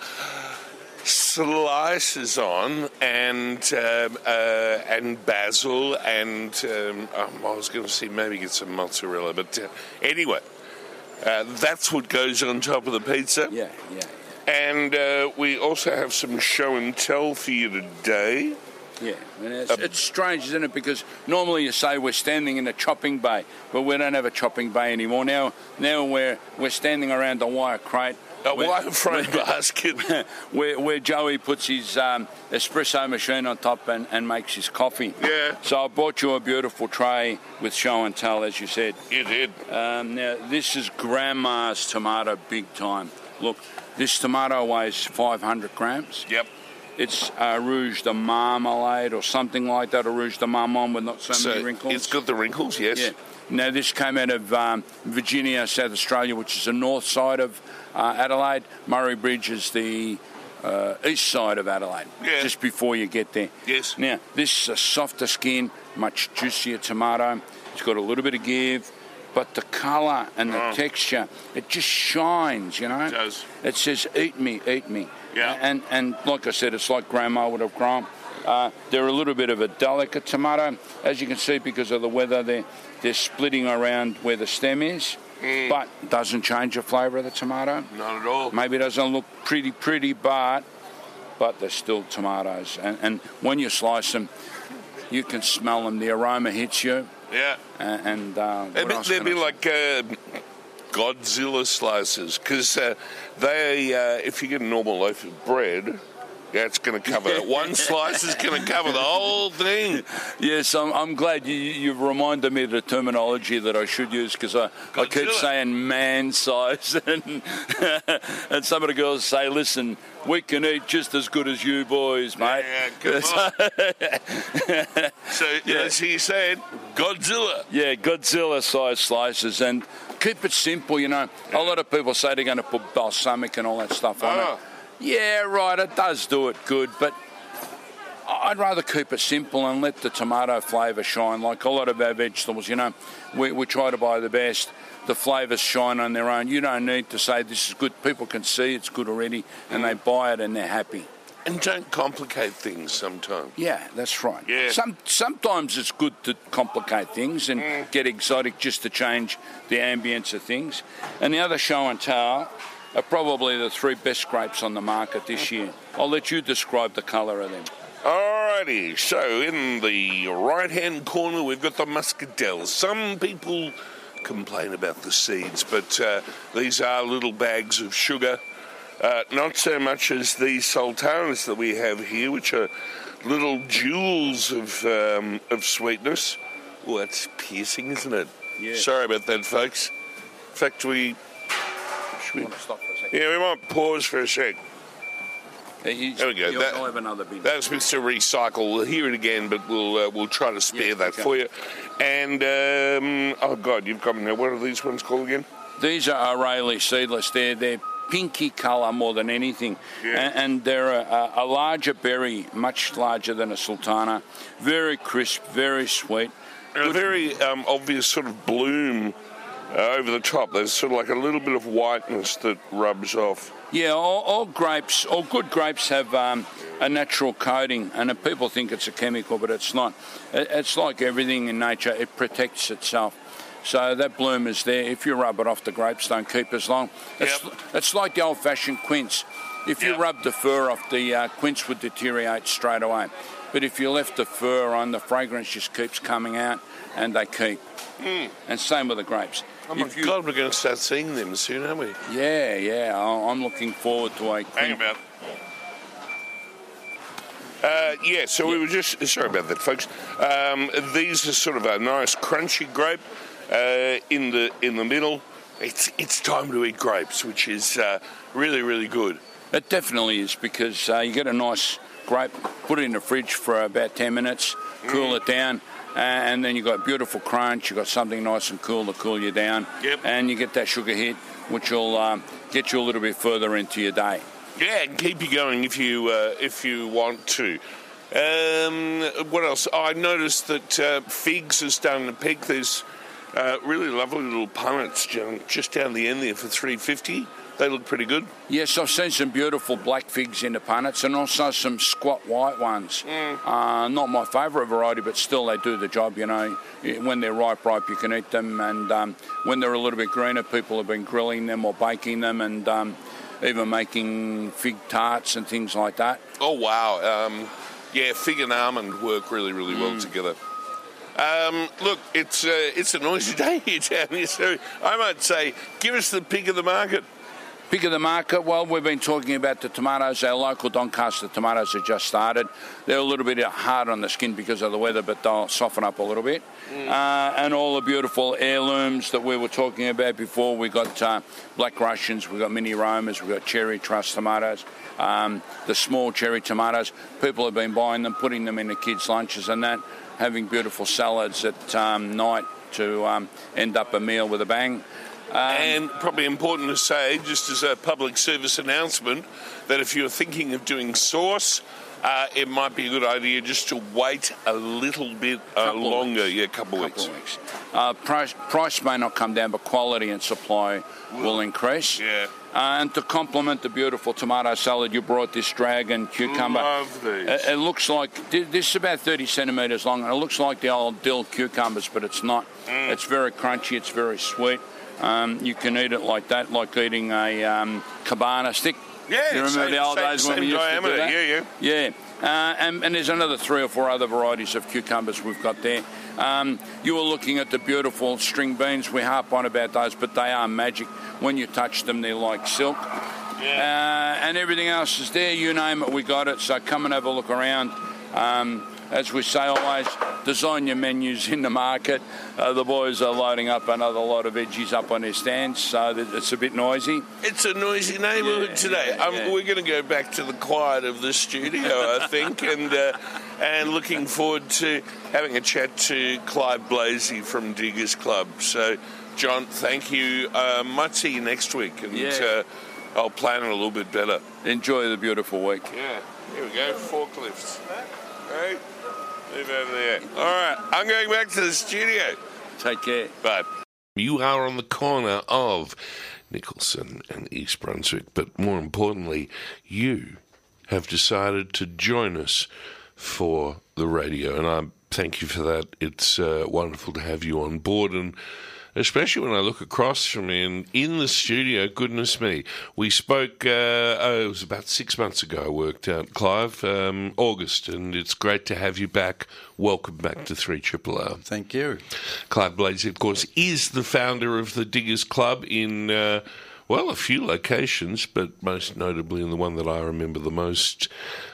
slices on and um, uh, and basil and um, um, I was going to see maybe get some mozzarella, but uh, anyway, uh, that's what goes on top of the pizza. Yeah, yeah. And uh, we also have some show and tell for you today. Yeah, and it's, it's strange, isn't it? Because normally you say we're standing in a chopping bay, but we don't have a chopping bay anymore. Now, now we're we're standing around a wire crate. A wire frame basket. where, where Joey puts his um, espresso machine on top and, and makes his coffee. Yeah. So I bought you a beautiful tray with show and tell, as you said. You did. Um, now, this is grandma's tomato big time. Look, this tomato weighs 500 grams. Yep. It's uh, rouge de marmalade or something like that, or rouge de marmon with not so, many wrinkles. It's got the wrinkles, yes. Yeah. Now, this came out of um, Virginia, South Australia, which is the north side of uh, Adelaide. Murray Bridge is the uh, east side of Adelaide, Yeah. just before you get there. Yes. Now, this is a softer skin, much juicier tomato. It's got a little bit of give, but the colour and the Oh. texture, it just shines, you know? It does. It says, eat me, eat me. Yeah. And, and like I said, it's like grandma would have grown. Uh, they're a little bit of a delicate tomato. As you can see, because of the weather, they're, they're splitting around where the stem is, Mm. but doesn't change the flavour of the tomato. Not at all. Maybe it doesn't look pretty, pretty, but but they're still tomatoes. And, and when you slice them, you can smell them. The aroma hits you. Yeah. And, and uh, what be, they'd be say? like uh, Godzilla slices because uh, they, uh, if you get a normal loaf of bread, Yeah, it's going to cover it. One slice is going to cover the whole thing. Yes, I'm, I'm glad you, you've reminded me of the terminology that I should use because I, I keep saying man size, and, and some of the girls say, listen, we can eat just as good as you boys, mate. Yeah, on. So, as he said, Godzilla. Yeah, Godzilla size slices and keep it simple, you know. A lot of people say they're going to put balsamic and all that stuff on Oh. it. Yeah, right, it does do it good, but I'd rather keep it simple and let the tomato flavour shine. Like a lot of our vegetables, you know, we, we try to buy the best. The flavours shine on their own. You don't need to say this is good. People can see it's good already and they buy it and they're happy. And don't complicate things sometimes. Yeah, that's right. Yeah. Some sometimes it's good to complicate things and Mm. get exotic just to change the ambience of things. And the other show and tell are probably the three best grapes on the market this year. I'll let you describe the colour of them. Alrighty, so in the right hand corner we've got the muscadel. Some people complain about the seeds, but uh, these are little bags of sugar. Uh, not so much as these sultanas that we have here, which are little jewels of um, of sweetness. Oh, that's piercing, isn't it? Yeah. Sorry about that, folks. In fact, we should we, Want stop for a second? yeah, we might pause for a sec. There we There we go. That- I'll have another bin. That's Mr. Recycle. We'll hear it again, but we'll uh, we'll try to spare Yeah, that okay. for you. And um, oh god, you've got now. What are these ones called again? These are O'Reilly seedless. They're they're pinky colour more than anything, Yeah. and, and they're a, a larger berry, much larger than a sultana. Very crisp, very sweet. And a very um, obvious sort of bloom uh, over the top. There's sort of like a little bit of whiteness that rubs off. Yeah, all, all grapes, all good grapes have um, a natural coating, and people think it's a chemical, but it's not. It, it's like everything in nature; it protects itself. So that bloom is there. If you rub it off, the grapes don't keep as long. It's, Yep. it's like the old-fashioned quince. If you Yep. rub the fur off, the uh, quince would deteriorate straight away. But if you left the fur on, the fragrance just keeps coming out, and they keep. And same with the grapes. Oh my If you- god, we're going to start seeing them soon, aren't we? Yeah, yeah. I'm looking forward to a. Hang about. Uh, yeah, so we were just sorry about that, folks. Um, these are sort of a nice crunchy grape uh, in the in the middle. It's it's time to eat grapes, which is uh, really really good. It definitely is because uh, you get a nice grape, put it in the fridge for about 10 minutes, cool Mm. it down, uh, and then you've got a beautiful crunch, you've got something nice and cool to cool you down, Yep. and you get that sugar hit, which will um, get you a little bit further into your day. Yeah, and keep you going if you uh, if you want to. Um, what else? I noticed that uh, figs are starting to peak. There's uh, really lovely little punnets ju- just down the end there for three fifty. They look pretty good. Yes, I've seen some beautiful black figs in the punnets and also some squat white ones. Mm. Uh, not my favourite variety, but still they do the job, you know. When they're ripe, ripe, you can eat them. And um, when they're a little bit greener, people have been grilling them or baking them and um, even making fig tarts and things like that. Oh wow! Um, yeah, fig and almond work really, really Mm. well together. Um, look, it's uh, it's a noisy day here down here, so I might say, give us the pick of the market. Pick of the market. Well, we've been talking about the tomatoes. Our local Doncaster tomatoes have just started. They're a little bit hard on the skin because of the weather, but they'll soften up a little bit. Uh, and all the beautiful heirlooms that we were talking about before. We've got uh, black Russians, we've got mini Romas, we've got cherry truss tomatoes. Um, the small cherry tomatoes. People have been buying them, putting them in the kids' lunches and that, having beautiful salads at um, night to um, end up a meal with a bang. and probably important to say, just as a public service announcement, that if you're thinking of doing sauce, uh, it might be a good idea just to wait a little bit uh, longer. weeks. Yeah, a couple, of couple weeks. of weeks. Uh, price, price may not come down, but quality and supply will increase. Yeah. Uh, and to complement the beautiful tomato salad, you brought this dragon cucumber. Love these. It, it looks like this is about 30 centimetres long, and it looks like the old dill cucumbers, but it's not. Mm. It's very crunchy. It's very sweet. Um, you can eat it like that, like eating a um, cabana stick. Yeah, you remember same- the old same- days when we used diameter, to do that? yeah, yeah. Uh, and, and there's another three or four other varieties of cucumbers we've got there. Um, you were looking at the beautiful string beans. We harp on about those, but they are magic. When you touch them, they're like silk. Uh, and everything else is there. You name it, we got it. So come and have a look around. Um, as we say always, design your menus in the market. Uh, the boys are loading up another lot of veggies up on their stands, so that it's a bit noisy. It's a noisy neighbourhood Yeah, today. yeah, um, yeah. We're going to go back to the quiet of the studio, I think, and uh, and looking forward to having a chat to Clive Blazey from Diggers Club. So, John, thank you. Uh, might see you next week, and uh, I'll plan it a little bit better. Enjoy the beautiful week. Yeah, here we go. Forklifts. Right, move over there. All right, I'm going back to the studio. Take care. Bye. You are on the corner of Nicholson and East Brunswick, but more importantly, you have decided to join us for the radio, and I thank you for that. It's uh, wonderful to have you on board, and especially when I look across from me and in the studio, goodness me, we spoke, uh, oh, it was about six months ago I worked out, Clive, um, August, and it's great to have you back. Welcome back to 3 Triple R. Thank you. Clive Blazey, of course, is the founder of the Diggers Club in, uh, well, a few locations, but most notably, and the one that I remember the most,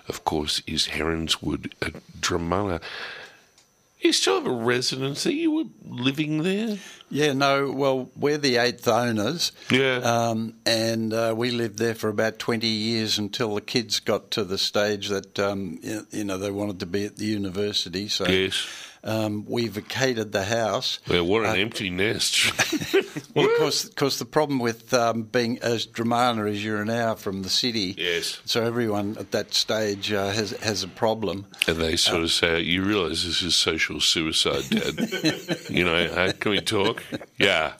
of course, is Heronswood at Dromana. You still have a residency? You were living there? Yeah, no, well, we're the eighth owners. Yeah. Um, and uh, we lived there for about 20 years until the kids got to the stage that, um, you you know, they wanted to be at the university. So Yes. Um, we vacated the house. Well, what Uh, an empty nest. Well, of course, course, the problem with um, being as Dromana as you're now from the city. Yes. So everyone at that stage uh, has has a problem. and they sort of say, You realise this is social suicide, Dad? you know, uh, can we talk? Yeah.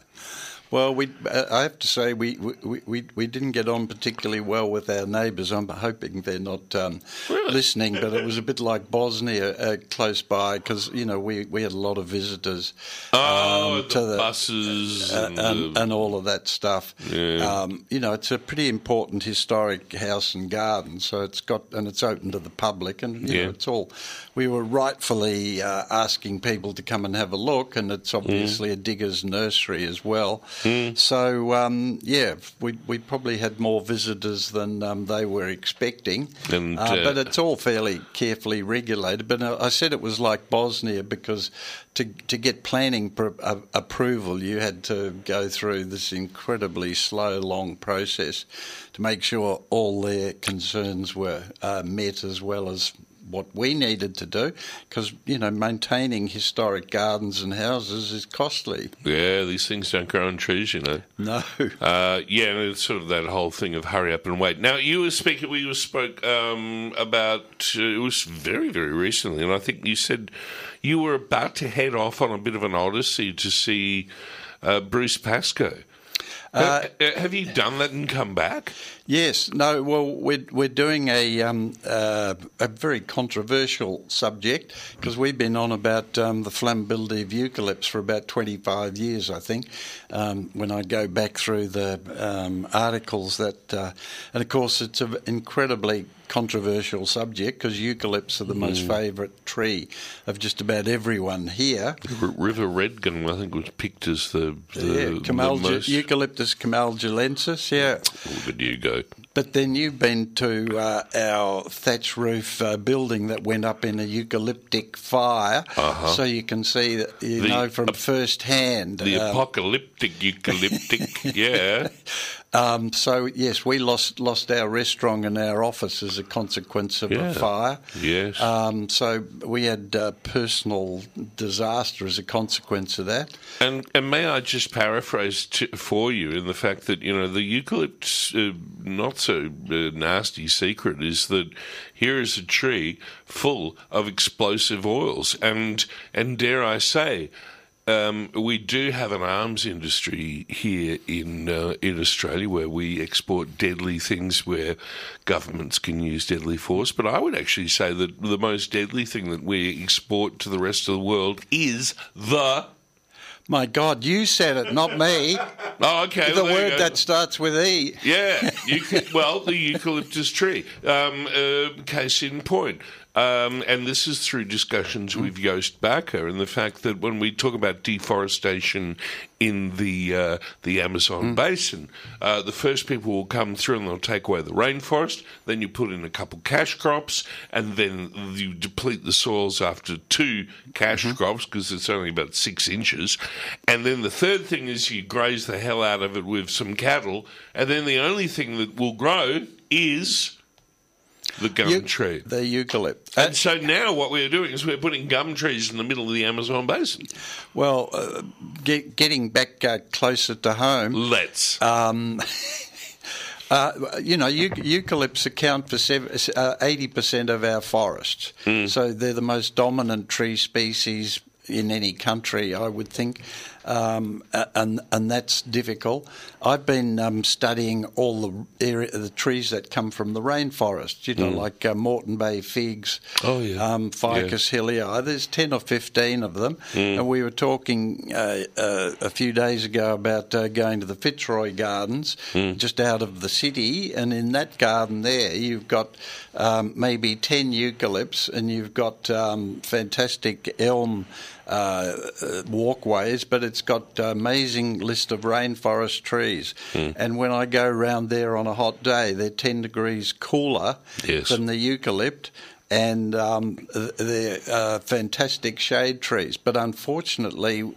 Well, we uh, I have to say we, we, we, we didn't get on particularly well with our neighbours. I'm hoping they're not um, listening, but it was a bit like Bosnia uh, close by because you know we, we had a lot of visitors. Oh, um, the buses uh, and and, the- and all of that stuff. Yeah. Um, you know, it's a pretty important historic house and garden, so it's got and it's open to the public, and you Yeah. know, it's all. We were rightfully uh, asking people to come and have a look, and it's obviously Mm. a digger's nursery as well. So um, yeah, we we probably had more visitors than um, they were expecting, And, uh, uh, but it's all fairly carefully regulated. But uh, I said it was like Bosnia because to to get planning pro- uh, approval, you had to go through this incredibly slow, long process to make sure all their concerns were uh, met as well as what we needed to do because you know maintaining historic gardens and houses is costly Yeah, these things don't grow on trees, you know. no Uh, yeah, and it's sort of that whole thing of hurry up and wait. Now, you were speaking, we were spoke um, about, uh, it was very, very recently, and I think you said you were about to head off on a bit of an odyssey to see uh, Bruce Pascoe. Uh, have, have you done that and come back? Yes, no. Well, we're we're doing a um, uh, a very controversial subject because we've been on about um, the flammability of eucalypts for about twenty five years, I think. Um, when I go back through the um, articles that, uh, and of course, it's an incredibly controversial subject because eucalypts are the most favourite tree of just about everyone here. R- River Redgum, I think, was picked as the, the, yeah, the most. Eucalyptus camaldulensis, yeah. Look at you go. But then you've been to uh, our thatch roof uh, building that went up in a eucalyptic fire, so you can see that you Uh-huh. The- know from first hand. The um, apocalyptic eucalyptic, yeah. Um, so yes, we lost lost our restaurant and our office as a consequence of Yeah. a fire. Yes. Um, so we had uh, personal disaster as a consequence of that. And and may I just paraphrase t- for you in the fact that you know the eucalypt's uh, not so uh, nasty secret is that here is a tree full of explosive oils, and and dare I say. Um, we do have an arms industry here in uh, in Australia where we export deadly things where governments can use deadly force. But I would actually say that the most deadly thing that we export to the rest of the world is the My God, you said it, not me. Oh, okay. the well, word that starts with E. Yeah, well, the eucalyptus tree. Um, uh, case in point, Um, and this is through discussions with Joost Bakker and the fact that when we talk about deforestation in the uh, the Amazon basin, uh, the first people will come through and they'll take away the rainforest. Then you put in a couple cash crops, and then you deplete the soils after two cash crops because it's only about six inches. And then the third thing is you graze the hell out of it with some cattle, and then the only thing that will grow is the gum tree. The eucalypt. And so now what we're doing is we're putting gum trees in the middle of the Amazon basin. Well, uh, get, getting back uh, closer to home, Let's. um, uh, you know, eu- eucalypts account for uh, eighty percent of our forests. So they're the most dominant tree species in any country, I would think, um, and and that's difficult. I've been um, studying all the area, the trees that come from the rainforest. You know, like uh, Moreton Bay figs, Oh, yeah. um, Ficus hillii. There's ten or fifteen of them, and we were talking uh, uh, a few days ago about uh, going to the Fitzroy Gardens, just out of the city, and in that garden there, you've got um, maybe ten eucalypts, and you've got um, fantastic elm. Uh, walkways, but it's got an amazing list of rainforest trees. And when I go round there on a hot day, they're 10 degrees cooler Yes. than the eucalypt, and um, they're uh, fantastic shade trees. But unfortunately,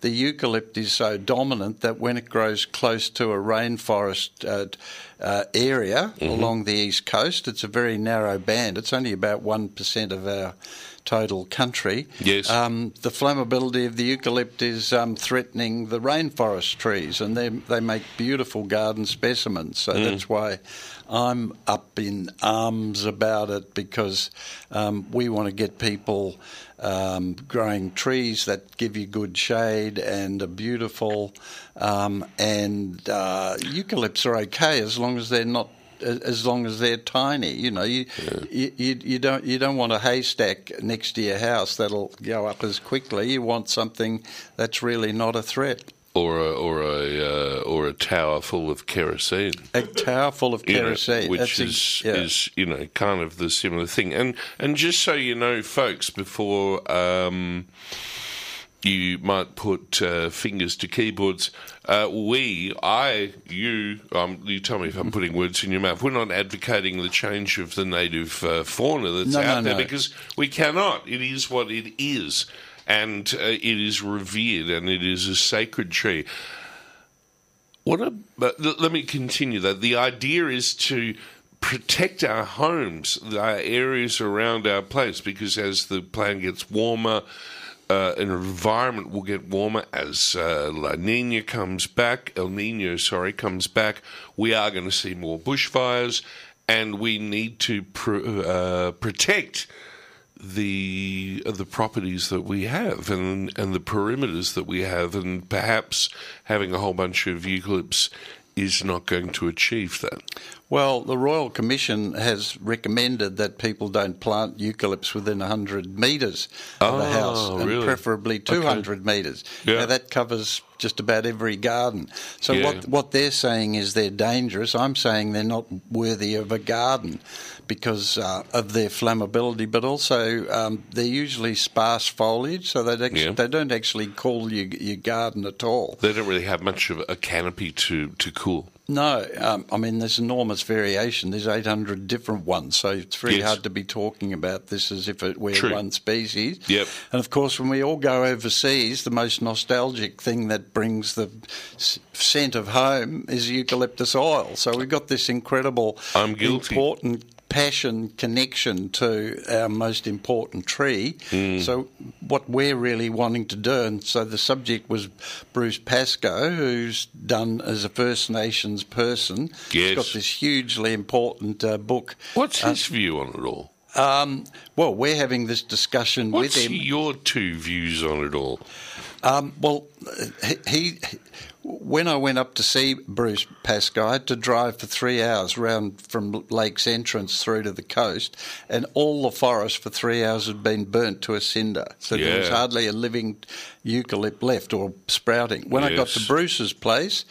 the eucalypt is so dominant that when it grows close to a rainforest uh, uh, area along the east coast, it's a very narrow band. It's only about 1% of our total country. Yes. Um, the flammability of the eucalypt is um, threatening the rainforest trees, and they they make beautiful garden specimens. So that's why I'm up in arms about it because um, we want to get people um, growing trees that give you good shade and are beautiful. Um, and uh, eucalypts are okay as long as they're not as long as they're tiny. You know, you, you, you you don't you don't want a haystack next to your house that'll go up as quickly. You want something that's really not a threat. Or a or a uh, or a tower full of kerosene. A tower full of you know, kerosene, which That's a- is yeah. is you know kind of the similar thing. And and just so you know, folks, before um, you might put uh, fingers to keyboards, uh, we, I, you, um, you tell me if I'm putting words in your mouth. We're not advocating the change of the native uh, fauna that's No, out no, there no. because we cannot. It is what it is. And uh, it is revered and it is a sacred tree. What a, let me continue that. The idea is to protect our homes, our areas around our place, because as the planet gets warmer, uh, an environment will get warmer as uh, La Nina comes back, El Nino, sorry, comes back. We are going to see more bushfires, and we need to pr- uh, protect the uh, the properties that we have and and the perimeters that we have, and perhaps having a whole bunch of eucalypts is not going to achieve that. Well, the Royal Commission has recommended that people don't plant eucalypts within 100 metres of the Oh, house, and really? preferably 200 metres. Yeah. Now, that covers just about every garden. So Yeah. what what they're saying is they're dangerous. I'm saying they're not worthy of a garden because uh, of their flammability, but also um, they're usually sparse foliage, so they Yeah. they don't actually cool your, your garden at all. They don't really have much of a canopy to, to cool. No, um, I mean there's enormous variation. There's 800 different ones, so it's very Yes. hard to be talking about this as if it were True. one species. Yep. And of course, when we all go overseas, the most nostalgic thing that brings the scent of home is eucalyptus oil. So we've got this incredible, I'm guilty. important passion connection to our most important tree. Hmm. So what we're really wanting to do, and so the subject was Bruce Pascoe, who's done as a First Nations person. He's Yes. got this hugely important uh, book. What's Uh, his view on it all? Um, well, we're having this discussion What's with him. What's your two views on it all? Um, well, he, he when I went up to see Bruce Pascoe, I had to drive for three hours round from Lakes Entrance through to the coast, and all the forest for three hours had been burnt to a cinder. So there was hardly a living eucalypt left or sprouting. When I got to Bruce's place,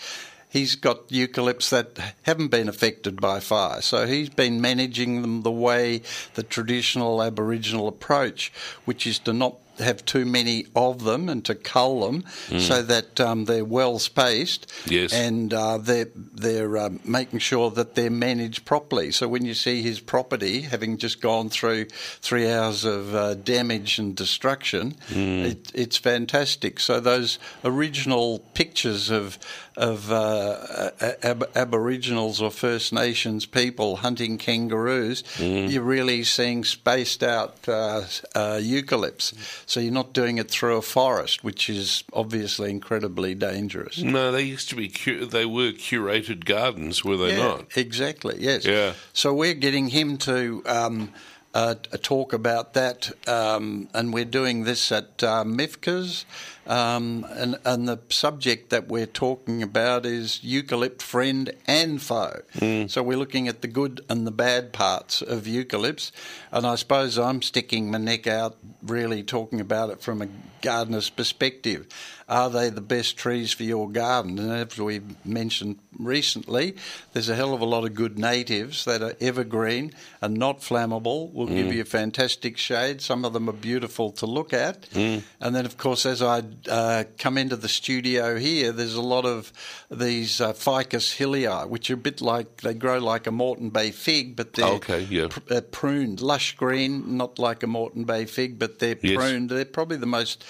he's got eucalypts that haven't been affected by fire. So he's been managing them the way the traditional Aboriginal approach, which is to not have too many of them and to cull them so that um, they're well spaced Yes. and uh, they're they're uh, making sure that they're managed properly. So when you see his property having just gone through three hours of uh, damage and destruction, it, it's fantastic. So those original pictures of of uh, ab- Aboriginals or First Nations people hunting kangaroos, you're really seeing spaced out uh, uh, eucalypts. So you're not doing it through a forest, which is obviously incredibly dangerous. No, they used to be. Cu- they were curated gardens, were they yeah, not? Exactly. Yes. Yeah. So we're getting him to um, uh, talk about that, um, and we're doing this at uh, MIFCA's. Um, and, and the subject that we're talking about is eucalypt friend and foe. Hmm. So we're looking at the good and the bad parts of eucalypts. And I suppose I'm sticking my neck out, really talking about it from a gardener's perspective. Are they the best trees for your garden? And as we mentioned recently, there's a hell of a lot of good natives that are evergreen and not flammable, will give hmm. you fantastic shade. Some of them are beautiful to look at. Hmm. And then, of course, as I uh, come into the studio here, there's a lot of these uh, Ficus hillii, which are a bit like they grow like a Moreton Bay fig, but they're Okay, yeah. pr- uh, pruned, lush green, not like a Moreton Bay fig, but they're Yes. pruned. They're probably the most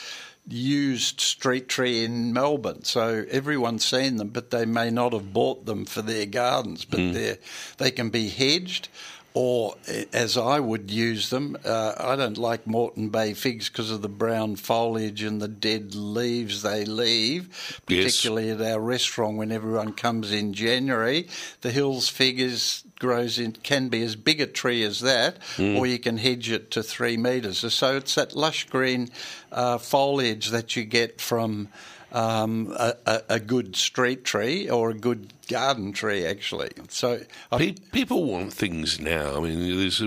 used street tree in Melbourne. So everyone's seen them, but they may not have bought them for their gardens. But they're they can be hedged. Or, as I would use them, uh, I don't like Moreton Bay figs because of the brown foliage and the dead leaves they leave, Yes. particularly at our restaurant when everyone comes in January. The Hills fig is, grows in, can be as big a tree as that, or you can hedge it to three metres. So it's that lush green uh, foliage that you get from um, a, a, a good street tree or a good garden tree, actually. So Pe- people want things now. I mean,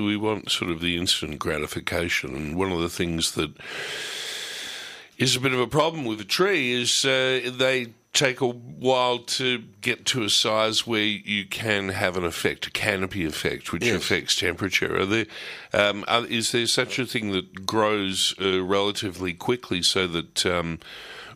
we want sort of the instant gratification, and one of the things that is a bit of a problem with a tree is uh, they take a while to get to a size where you can have an effect, a canopy effect, which Yes. affects temperature. Are there, um, are, is there such a thing that grows uh, relatively quickly so that um,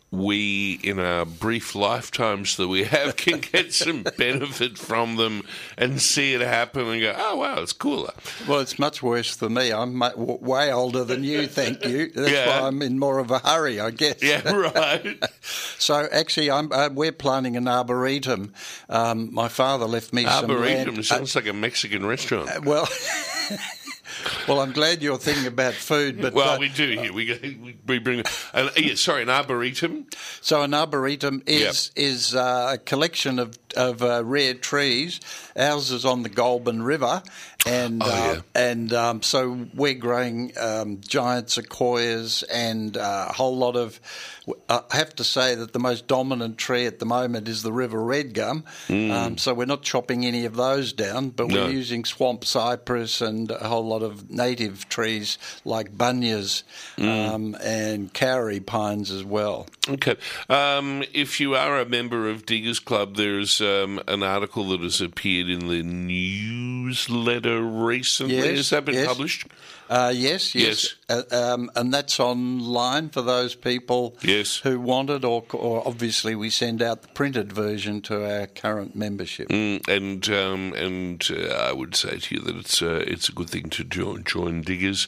we, in our brief lifetimes that we have, can get some benefit from them and see it happen and go, oh, wow, it's cooler. Well, it's much worse for me. I'm way older than you, thank you. That's Yeah. why I'm in more of a hurry, I guess. Yeah, right. So actually, I'm, uh, we're planting an arboretum. Um, my father left me some Arboretum land. sounds like a Mexican restaurant. Uh, well, well, I'm glad you're thinking about food, but well, uh, we do here. We, we bring. Uh, yeah, sorry, an arboretum. So an arboretum is is uh, a collection of of uh, rare trees. Ours is on the Goulburn River, and Oh, uh, yeah. and um, so we're growing um, giant sequoias and uh, a whole lot of. I have to say that the most dominant tree at the moment is the river red gum. Um, so we're not chopping any of those down, but Mm. No. we're using swamp cypress and a whole lot of native trees like bunyas Mm. um, and kauri pines as well. Okay. Um, if you are a member of Diggers Club, there's um, an article that has appeared in the newsletter recently. Yes, has that been yes. published? Uh, yes, yes, Uh, um, and that's online for those people Yes. who want it, or, or obviously we send out the printed version to our current membership. Mm, and um, and uh, I would say to you that it's uh, it's a good thing to join, join Diggers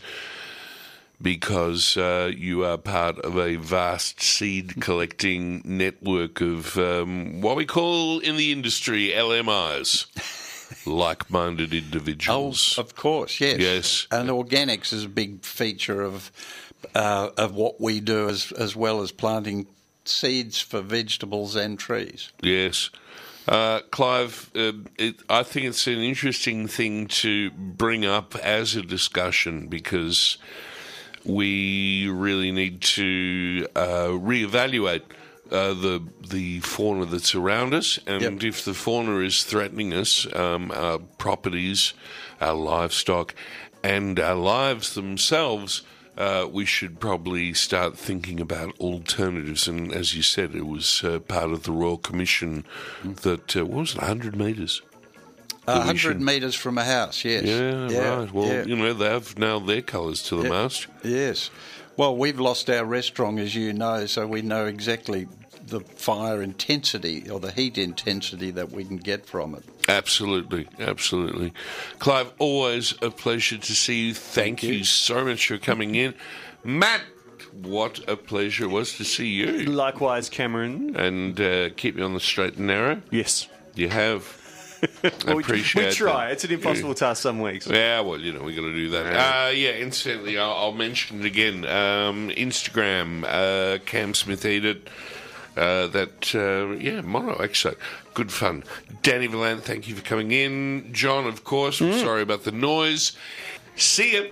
because uh, you are part of a vast seed collecting network of um, what we call in the industry LMIs, like minded Oh, individuals. of course, yes, Yes. and organics is a big feature of uh, of what we do, as as well as planting seeds for vegetables and trees. Yes. Uh, Clive, uh, it, I think it's an interesting thing to bring up as a discussion because we really need to uh, reevaluate uh, the the fauna that's around us, and Yep. if the fauna is threatening us, um, our properties, our livestock, and our lives themselves. uh, we should probably start thinking about alternatives. And as you said, it was uh, part of the Royal Commission that, uh, what was it, 100 metres? A That hundred metres from a house, yes. Yeah, right. Well, yeah. you know, they have nailed their colours to the Yeah. mast. Yes. Well, we've lost our restaurant, as you know, so we know exactly the fire intensity or the heat intensity that we can get from it. Absolutely, absolutely. Clive, always a pleasure to see you. Thank, you. so much for coming in. Matt, what a pleasure it was to see you. Likewise, Cameron. And uh, keep me on the straight and narrow. Yes. You have. Well, we- appreciate We try. that. It's an impossible task some weeks. Yeah, well, you know, we got to do that. Uh, yeah, incidentally, I'll, I'll mention it again. Um, Instagram, uh, Cam Smith Edit. Uh, that, uh, yeah, mono exo. Good fun. Dani Valent, thank you for coming in. John, of course, we're sorry about the noise. See you.